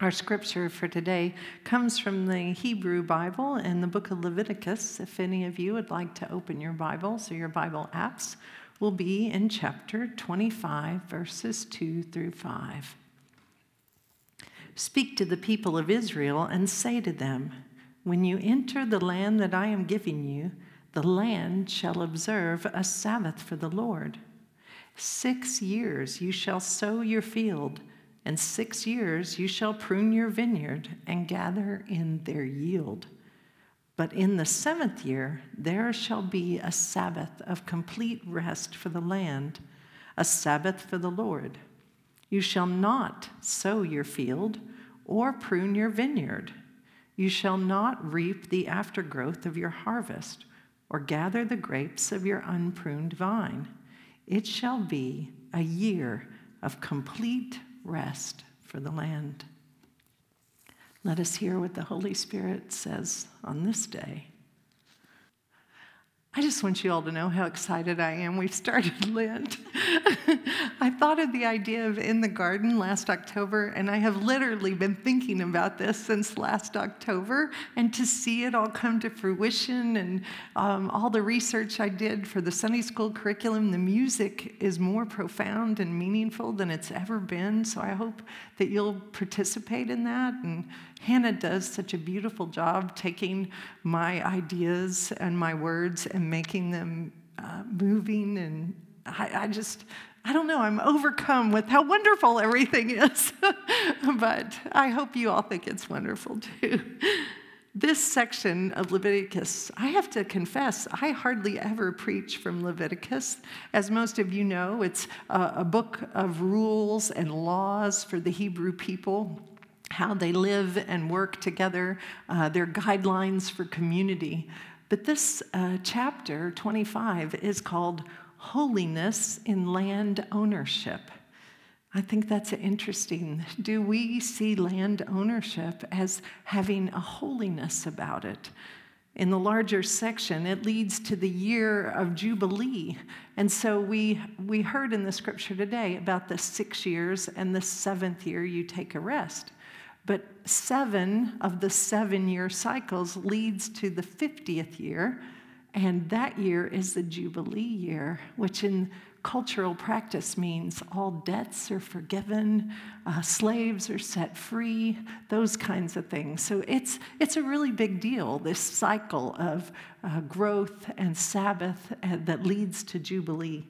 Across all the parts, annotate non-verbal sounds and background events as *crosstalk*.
Our scripture for today comes from the Hebrew Bible in the book of Leviticus. If any of you would like to open your Bibles or your Bible apps, will be in chapter 25, verses 2 through 5. Speak to the people of Israel and say to them, When you enter the land that I am giving you, the land shall observe a Sabbath for the Lord. Six years you shall sow your field, and six years you shall prune your vineyard and gather in their yield. But in the seventh year there shall be a Sabbath of complete rest for the land, a Sabbath for the Lord. You shall not sow your field or prune your vineyard. You shall not reap the aftergrowth of your harvest or gather the grapes of your unpruned vine. It shall be a year of complete rest for the land. Let us hear what the Holy Spirit says on this day. I just want you all to know how excited I am. We've started *laughs* Lent. *laughs* I thought of the idea of in the garden last October, and I have literally been thinking about this since last October. And to see it all come to fruition and um, all the research I did for the Sunday school curriculum, the music is more profound and meaningful than it's ever been. So I hope that you'll participate in that. And Hannah does such a beautiful job taking my ideas and my words and making them uh, moving. And I, I just, I don't know, I'm overcome with how wonderful everything is. *laughs* but I hope you all think it's wonderful too. This section of Leviticus, I have to confess, I hardly ever preach from Leviticus. As most of you know, it's a, a book of rules and laws for the Hebrew people how they live and work together, uh, their guidelines for community. But this uh, chapter 25 is called Holiness in Land Ownership. I think that's interesting. Do we see land ownership as having a holiness about it? In the larger section, it leads to the year of Jubilee. And so we, we heard in the scripture today about the six years and the seventh year you take a rest. But seven of the seven year cycles leads to the 50th year, and that year is the Jubilee year, which in cultural practice means all debts are forgiven, uh, slaves are set free, those kinds of things. So it's, it's a really big deal, this cycle of uh, growth and Sabbath uh, that leads to Jubilee.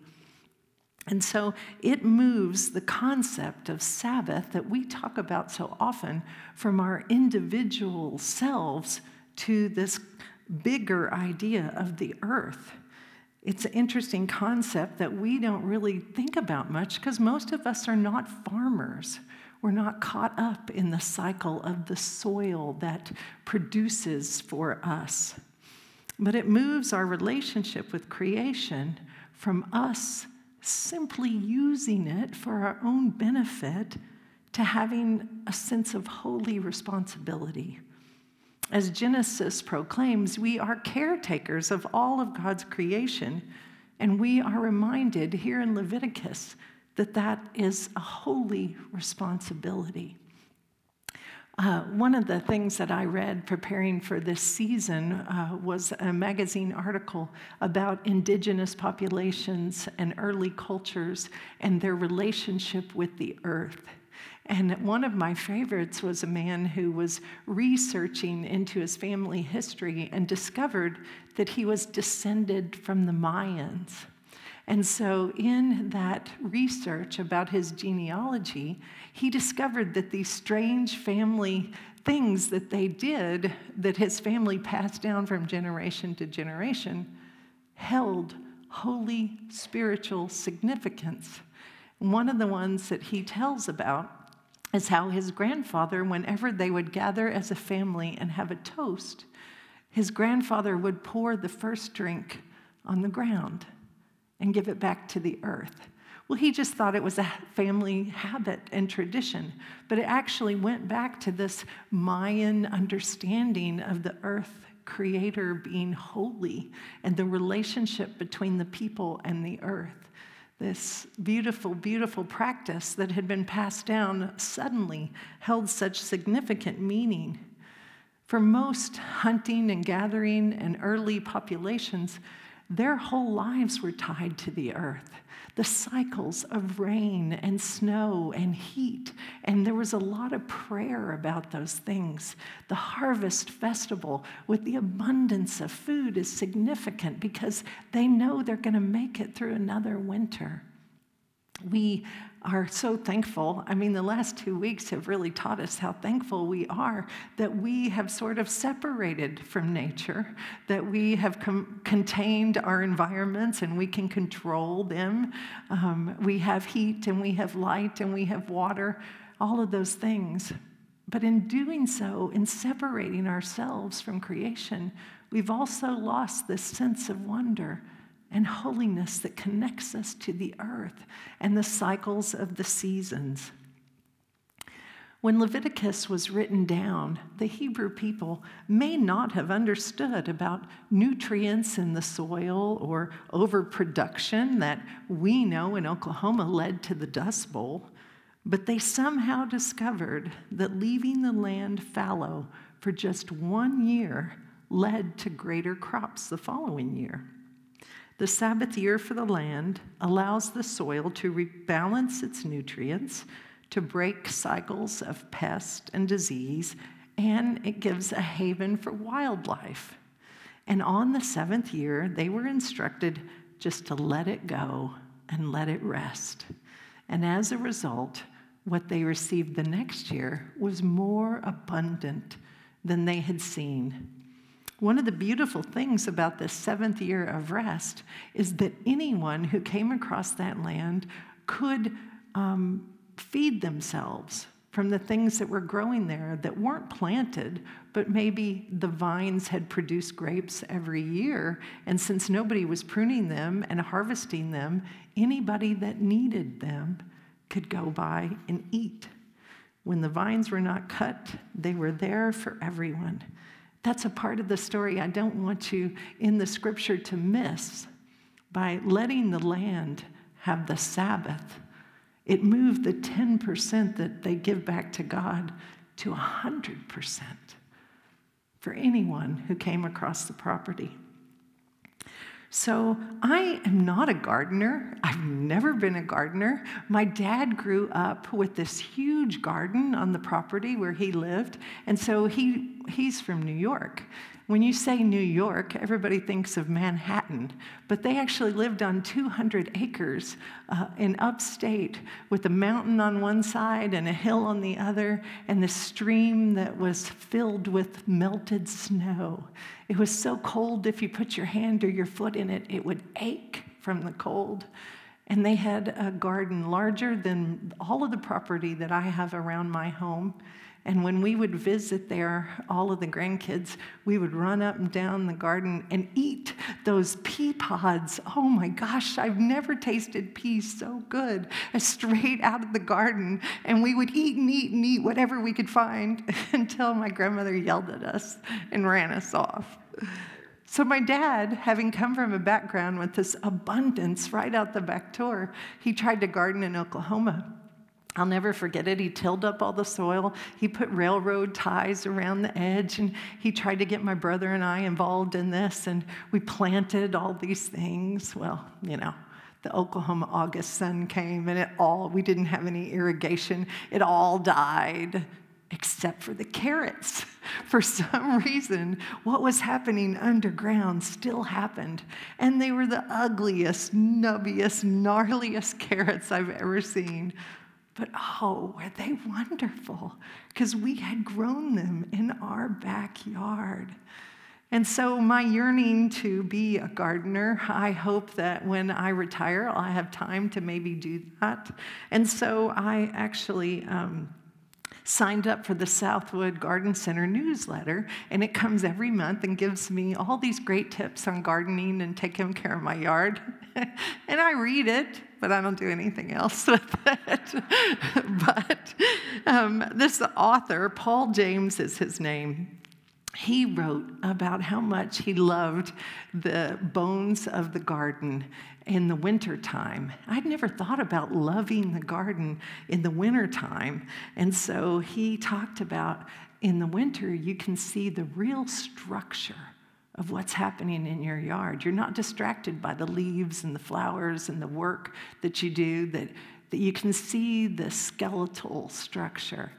And so it moves the concept of Sabbath that we talk about so often from our individual selves to this bigger idea of the earth. It's an interesting concept that we don't really think about much because most of us are not farmers. We're not caught up in the cycle of the soil that produces for us. But it moves our relationship with creation from us simply using it for our own benefit to having a sense of holy responsibility. As Genesis proclaims, we are caretakers of all of God's creation, and we are reminded here in Leviticus that that is a holy responsibility. Uh, one of the things that I read preparing for this season uh, was a magazine article about indigenous populations and early cultures and their relationship with the earth. And one of my favorites was a man who was researching into his family history and discovered that he was descended from the Mayans. And so, in that research about his genealogy, he discovered that these strange family things that they did, that his family passed down from generation to generation, held holy spiritual significance. One of the ones that he tells about is how his grandfather, whenever they would gather as a family and have a toast, his grandfather would pour the first drink on the ground and give it back to the earth. Well, he just thought it was a family habit and tradition, but it actually went back to this Mayan understanding of the earth creator being holy and the relationship between the people and the earth. this beautiful, beautiful practice that had been passed down suddenly held such significant meaning. For most hunting and gathering and early populations, their whole lives were tied to the earth the cycles of rain and snow and heat. And there was a lot of prayer about those things. The harvest festival with the abundance of food is significant because they know they're going to make it through another winter. We are so thankful. I mean, the last two weeks have really taught us how thankful we are that we have sort of separated from nature, that we have com- contained our environments and we can control them. Um, we have heat and we have light and we have water, all of those things. But in doing so, in separating ourselves from creation, we've also lost this sense of wonder and holiness that connects us to the earth and the cycles of the seasons. When Leviticus was written down, the Hebrew people may not have understood about nutrients in the soil or overproduction that we know in Oklahoma led to the Dust Bowl, but they somehow discovered that leaving the land fallow for just one year led to greater crops the following year. The Sabbath year for the land allows the soil to rebalance its nutrients, to break cycles of pest and disease, and it gives a haven for wildlife. And on the seventh year, they were instructed just to let it go and let it rest. And as a result, what they received the next year was more abundant than they had seen one of the beautiful things about this seventh year of rest is that anyone who came across that land could um, feed themselves from the things that were growing there that weren't planted, but maybe the vines had produced grapes every year. And since nobody was pruning them and harvesting them, anybody that needed them could go by and eat. When the vines were not cut, they were there for everyone. That's a part of the story I don't want you in the scripture to miss. By letting the land have the Sabbath, it moved the 10% that they give back to God to 100% for anyone who came across the property. So, I am not a gardener. I've never been a gardener. My dad grew up with this huge garden on the property where he lived, and so he, he's from New York. When you say New York, everybody thinks of Manhattan, but they actually lived on 200 acres uh, in upstate with a mountain on one side and a hill on the other, and the stream that was filled with melted snow. It was so cold, if you put your hand or your foot in it, it would ache from the cold. And they had a garden larger than all of the property that I have around my home. And when we would visit there, all of the grandkids, we would run up and down the garden and eat those pea pods. Oh my gosh, I've never tasted peas so good *laughs* straight out of the garden. And we would eat and eat and eat whatever we could find *laughs* until my grandmother yelled at us and ran us off. So, my dad, having come from a background with this abundance right out the back door, he tried to garden in Oklahoma. I'll never forget it. He tilled up all the soil. He put railroad ties around the edge, and he tried to get my brother and I involved in this. And we planted all these things. Well, you know, the Oklahoma August sun came, and it all, we didn't have any irrigation. It all died except for the carrots. *laughs* For some reason, what was happening underground still happened. And they were the ugliest, nubbiest, gnarliest carrots I've ever seen. But oh, were they *laughs* wonderful because we had grown them in our backyard. And so, my yearning to be a gardener, I hope that when I retire, I'll have time to maybe do that. And so, I actually um, signed up for the Southwood Garden Center newsletter, and it comes every month and gives me all these great tips on gardening and taking care of my yard. *laughs* and I read it, but I don't do anything else *laughs* with it. *laughs* but um, this author, Paul James is his name. He wrote about how much he loved the bones of the garden in the wintertime. I'd never thought about loving the garden in the wintertime. And so he talked about in the winter, you can see the real structure of what's happening in your yard. You're not distracted by the leaves and the flowers and the work that you do, that, that you can see the skeletal structure.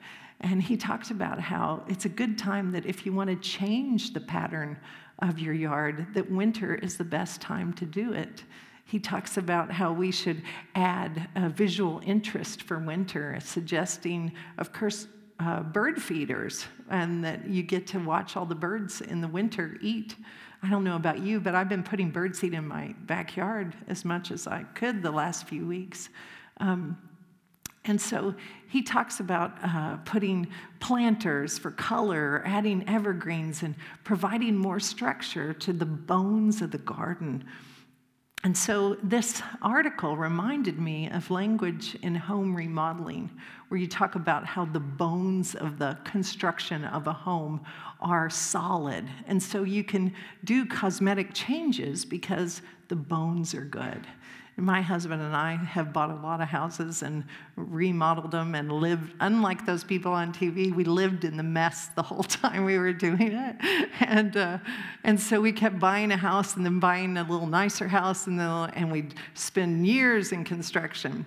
And he talks about how it's a good time that if you want to change the pattern of your yard, that winter is the best time to do it. He talks about how we should add a visual interest for winter, suggesting, of course, uh, bird feeders, and that you get to watch all the birds in the winter eat. I don't know about you, but I've been putting birdseed in my backyard as much as I could the last few weeks. Um, and so he talks about uh, putting planters for color, adding evergreens, and providing more structure to the bones of the garden. And so this article reminded me of language in home remodeling, where you talk about how the bones of the construction of a home are solid. And so you can do cosmetic changes because the bones are good. My husband and I have bought a lot of houses and remodeled them and lived, unlike those people on TV, we lived in the mess the whole *laughs* time we were doing it. And, uh, and so we kept buying a house and then buying a little nicer house, and, then, and we'd spend years in construction.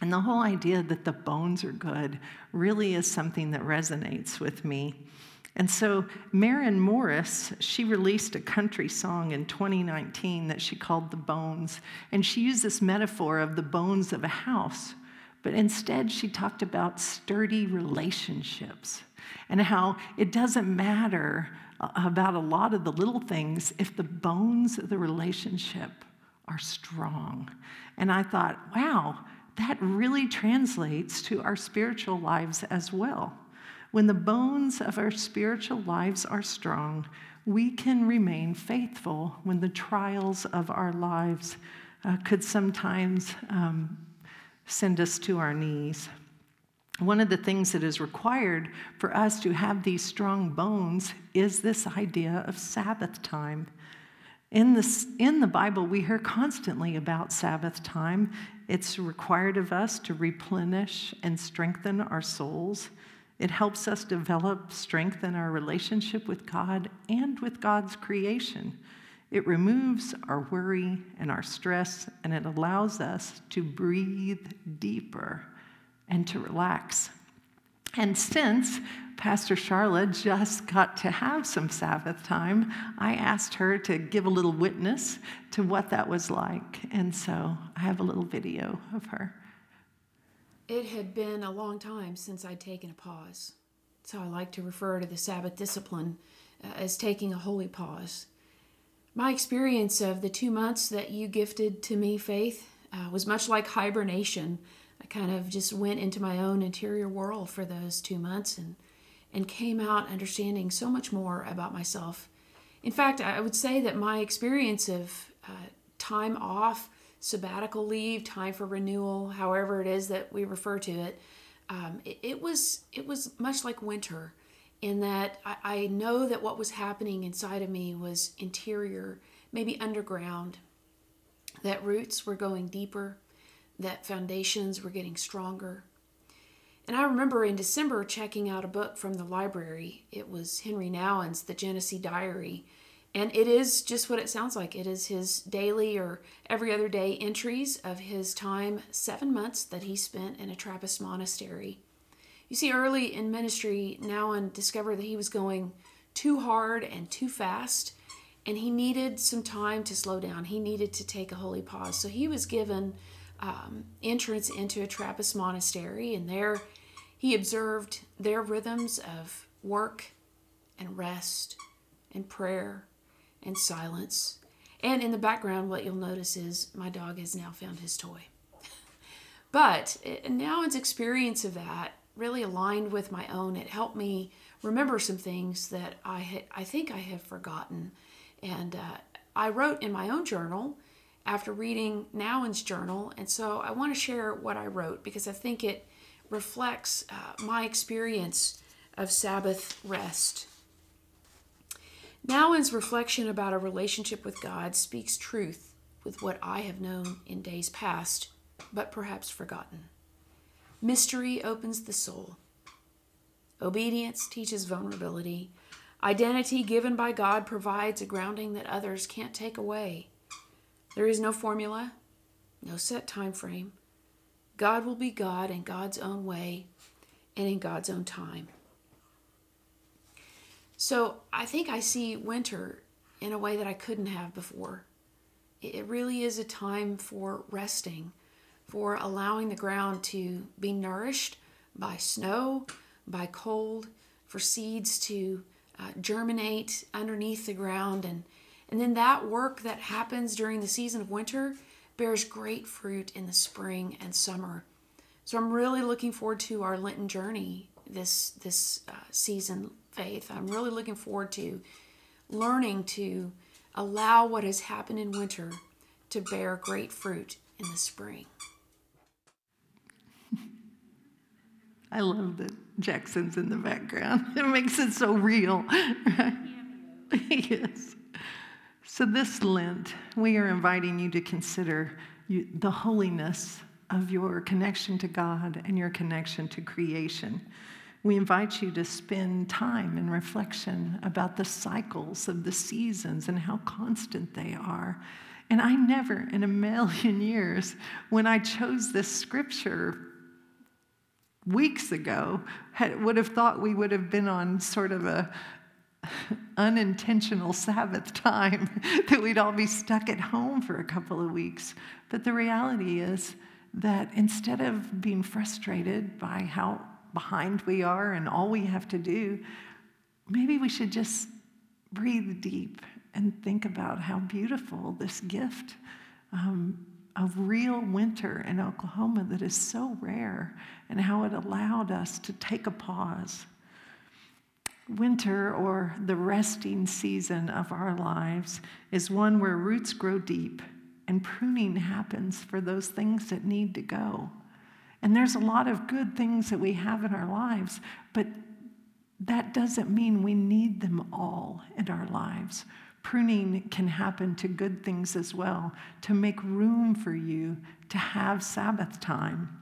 And the whole idea that the bones are good really is something that resonates with me. And so Maren Morris, she released a country song in 2019 that she called The Bones. And she used this metaphor of the bones of a house, but instead she talked about sturdy relationships and how it doesn't matter uh, about a lot of the little things if the bones of the relationship are strong. And I thought, wow, that really translates to our spiritual lives as well. When the bones of our spiritual lives are strong, we can remain faithful when the trials of our lives uh, could sometimes um, send us to our knees. One of the things that is required for us to have these strong bones is this idea of Sabbath time. In, this, in the Bible, we hear constantly about Sabbath time. It's required of us to replenish and strengthen our souls. It helps us develop strength in our relationship with God and with God's creation. It removes our worry and our stress, and it allows us to breathe deeper and to relax. And since Pastor Charlotte just got to have some Sabbath time, I asked her to give a little witness to what that was like. And so I have a little video of her. It had been a long time since I'd taken a pause. So I like to refer to the Sabbath discipline uh, as taking a holy pause. My experience of the two months that you gifted to me, Faith, uh, was much like hibernation. I kind of just went into my own interior world for those two months and, and came out understanding so much more about myself. In fact, I would say that my experience of uh, time off sabbatical leave, time for renewal, however it is that we refer to it, um, it, it, was it was much like winter, in that I, I know that what was happening inside of me was interior, maybe underground. That roots were going deeper, that foundations were getting stronger. And I remember in December checking out a book from the library. It was Henri Nouwen's The Genesee Diary and it is just what it sounds like. It is his daily or every other day entries of his time, seven months that he spent in a Trappist monastery. You see, early in ministry, Nouwen discovered that he was going too hard and too fast, and he needed some time to slow down. He needed to take a holy pause. So he was given um, entrance into a Trappist monastery, and there he observed their rhythms of work and rest and prayer and silence. And in the background, what you'll notice is my dog has now found his toy. *laughs* but Nouwen's experience of that really aligned with my own. It helped me remember some things that I had, I think I have forgotten. And uh, I wrote in my own journal after reading Nouwen's journal. And so I want to share what I wrote because I think it reflects uh, my experience of Sabbath rest Nouwen's reflection about a relationship with God speaks truth with what I have known in days past, but perhaps forgotten. Mystery opens the soul. Obedience teaches vulnerability. Identity given by God provides a grounding that others can't take away. There is no formula, no set time frame. God will be God in God's own way and in God's own time. So I think I see winter in a way that I couldn't have before. It really is a time for resting, for allowing the ground to be nourished by snow, by cold, for seeds to uh, germinate underneath the ground. And, and then that work that happens during the season of winter bears great fruit in the spring and summer. So I'm really looking forward to our Lenten journey this this uh, season, Faith. I'm really looking forward to learning to allow what has happened in winter to bear great fruit in the spring. *laughs* I love that Jackson's in the background. *laughs* It makes it so real. *laughs* yes. So, this Lent, we are inviting you to consider you, the holiness of your connection to God and your connection to creation. We invite you to spend time in reflection about the cycles of the seasons and how constant they are. And I never in a million years, when I chose this scripture weeks ago, had, would have thought we would have been on sort of a *laughs* unintentional Sabbath time, *laughs* that we'd all be stuck at home for a couple of weeks. But the reality is that instead of being frustrated by how behind we are and all we have to do, maybe we should just breathe deep and think about how beautiful this gift um, of real winter in Oklahoma that is so rare and how it allowed us to take a pause. Winter, or the resting season of our lives, is one where roots grow deep and pruning happens for those things that need to go. And there's a lot of good things that we have in our lives, but that doesn't mean we need them all in our lives. Pruning can happen to good things as well, to make room for you to have Sabbath time.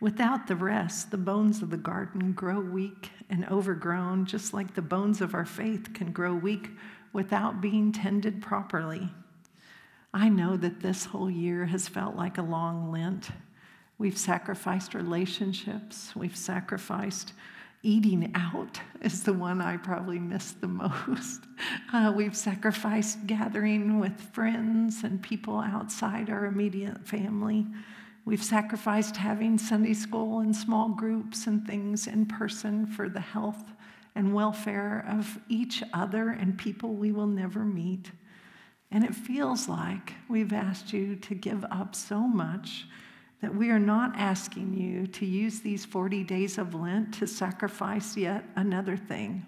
Without the rest, the bones of the garden grow weak and overgrown, just like the bones of our faith can grow weak without being tended properly. I know that this whole year has felt like a long Lent. We've sacrificed relationships, we've sacrificed eating out *laughs* is the one I probably miss the most. *laughs* Uh, we've sacrificed gathering with friends and people outside our immediate family. We've sacrificed having Sunday school and small groups and things in person for the health and welfare of each other and people we will never meet. And it feels like we've asked you to give up so much that we are not asking you to use these 40 days of Lent to sacrifice yet another thing.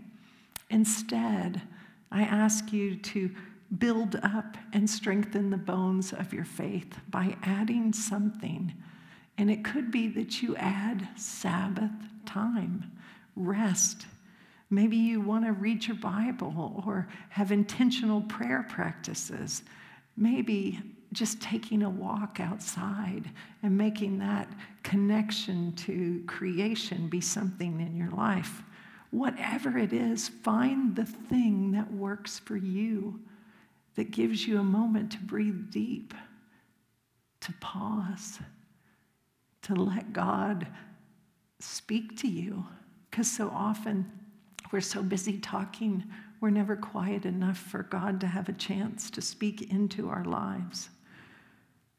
Instead, I ask you to build up and strengthen the bones of your faith by adding something. And it could be that you add Sabbath time, rest. Maybe you want to read your Bible or have intentional prayer practices. Maybe just taking a walk outside and making that connection to creation be something in your life. Whatever it is, find the thing that works for you, that gives you a moment to breathe deep, to pause, to let God speak to you. Because so often we're so busy talking, we're never quiet enough for God to have a chance to speak into our lives.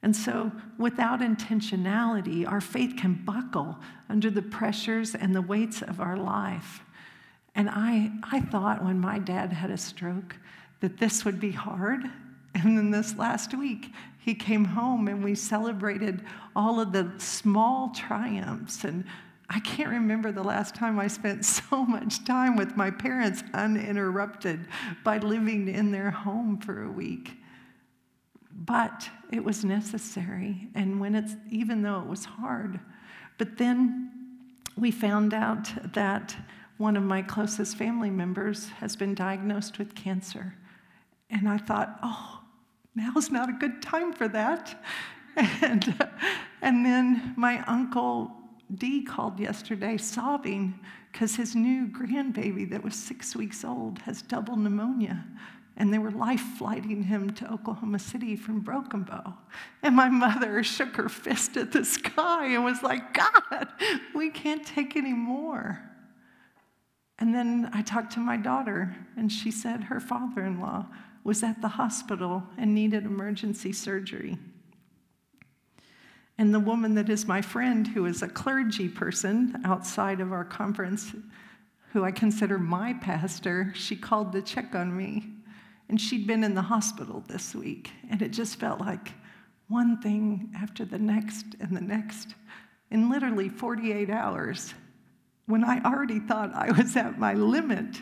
And so, without intentionality, our faith can buckle under the pressures and the weights of our life. And I, I thought when my dad had a stroke that this would be hard. And then this last week, he came home and we celebrated all of the small triumphs. And I can't remember the last time I spent *laughs* so much time with my parents uninterrupted by living in their home for a week but it was necessary. And when it's, even though it was hard, but then we found out that one of my closest family members has been diagnosed with cancer. And I thought, oh, now's not a good time for that. *laughs* And, and then my uncle D called yesterday sobbing because his new grandbaby that was six weeks old has double pneumonia. And they were life flighting him to Oklahoma City from Broken Bow. And my mother *laughs* shook her fist at the sky and was like, God, we can't take any more. And then I talked to my daughter, and she said her father in law was at the hospital and needed emergency surgery. And the woman that is my friend, who is a clergy person outside of our conference, who I consider my pastor, she called to check on me. And she'd been in the hospital this week. And it just felt like one thing after the next and the next. In literally 48 hours, when I already thought I was at my limit.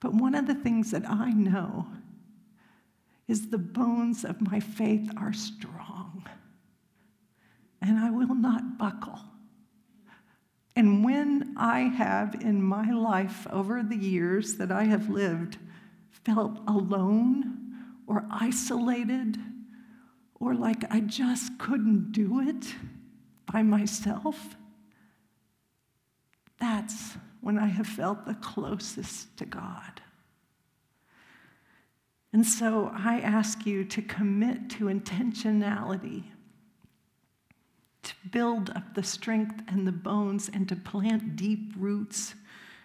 But one of the things that I know is the bones of my faith are strong, and I will not buckle. And when I have in my life over the years that I have lived felt alone or isolated or like I just couldn't do it by myself, that's when I have felt the closest to God. And so I ask you to commit to intentionality, to build up the strength and the bones, and to plant deep roots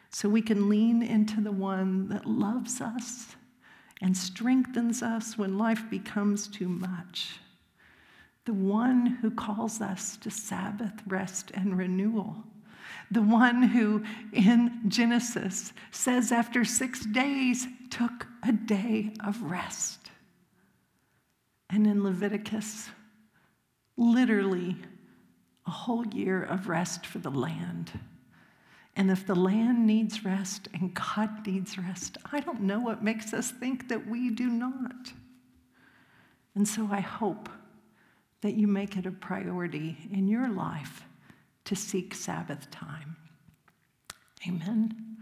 so we can lean into the one that loves us and strengthens us when life becomes too much. The one who calls us to Sabbath, rest, and renewal the one who in Genesis says after six days took a day of rest. And in Leviticus, literally a whole year of rest for the land. And if the land needs rest and God needs rest, I don't know what makes us think that we do not. And so I hope that you make it a priority in your life to seek Sabbath time. Amen.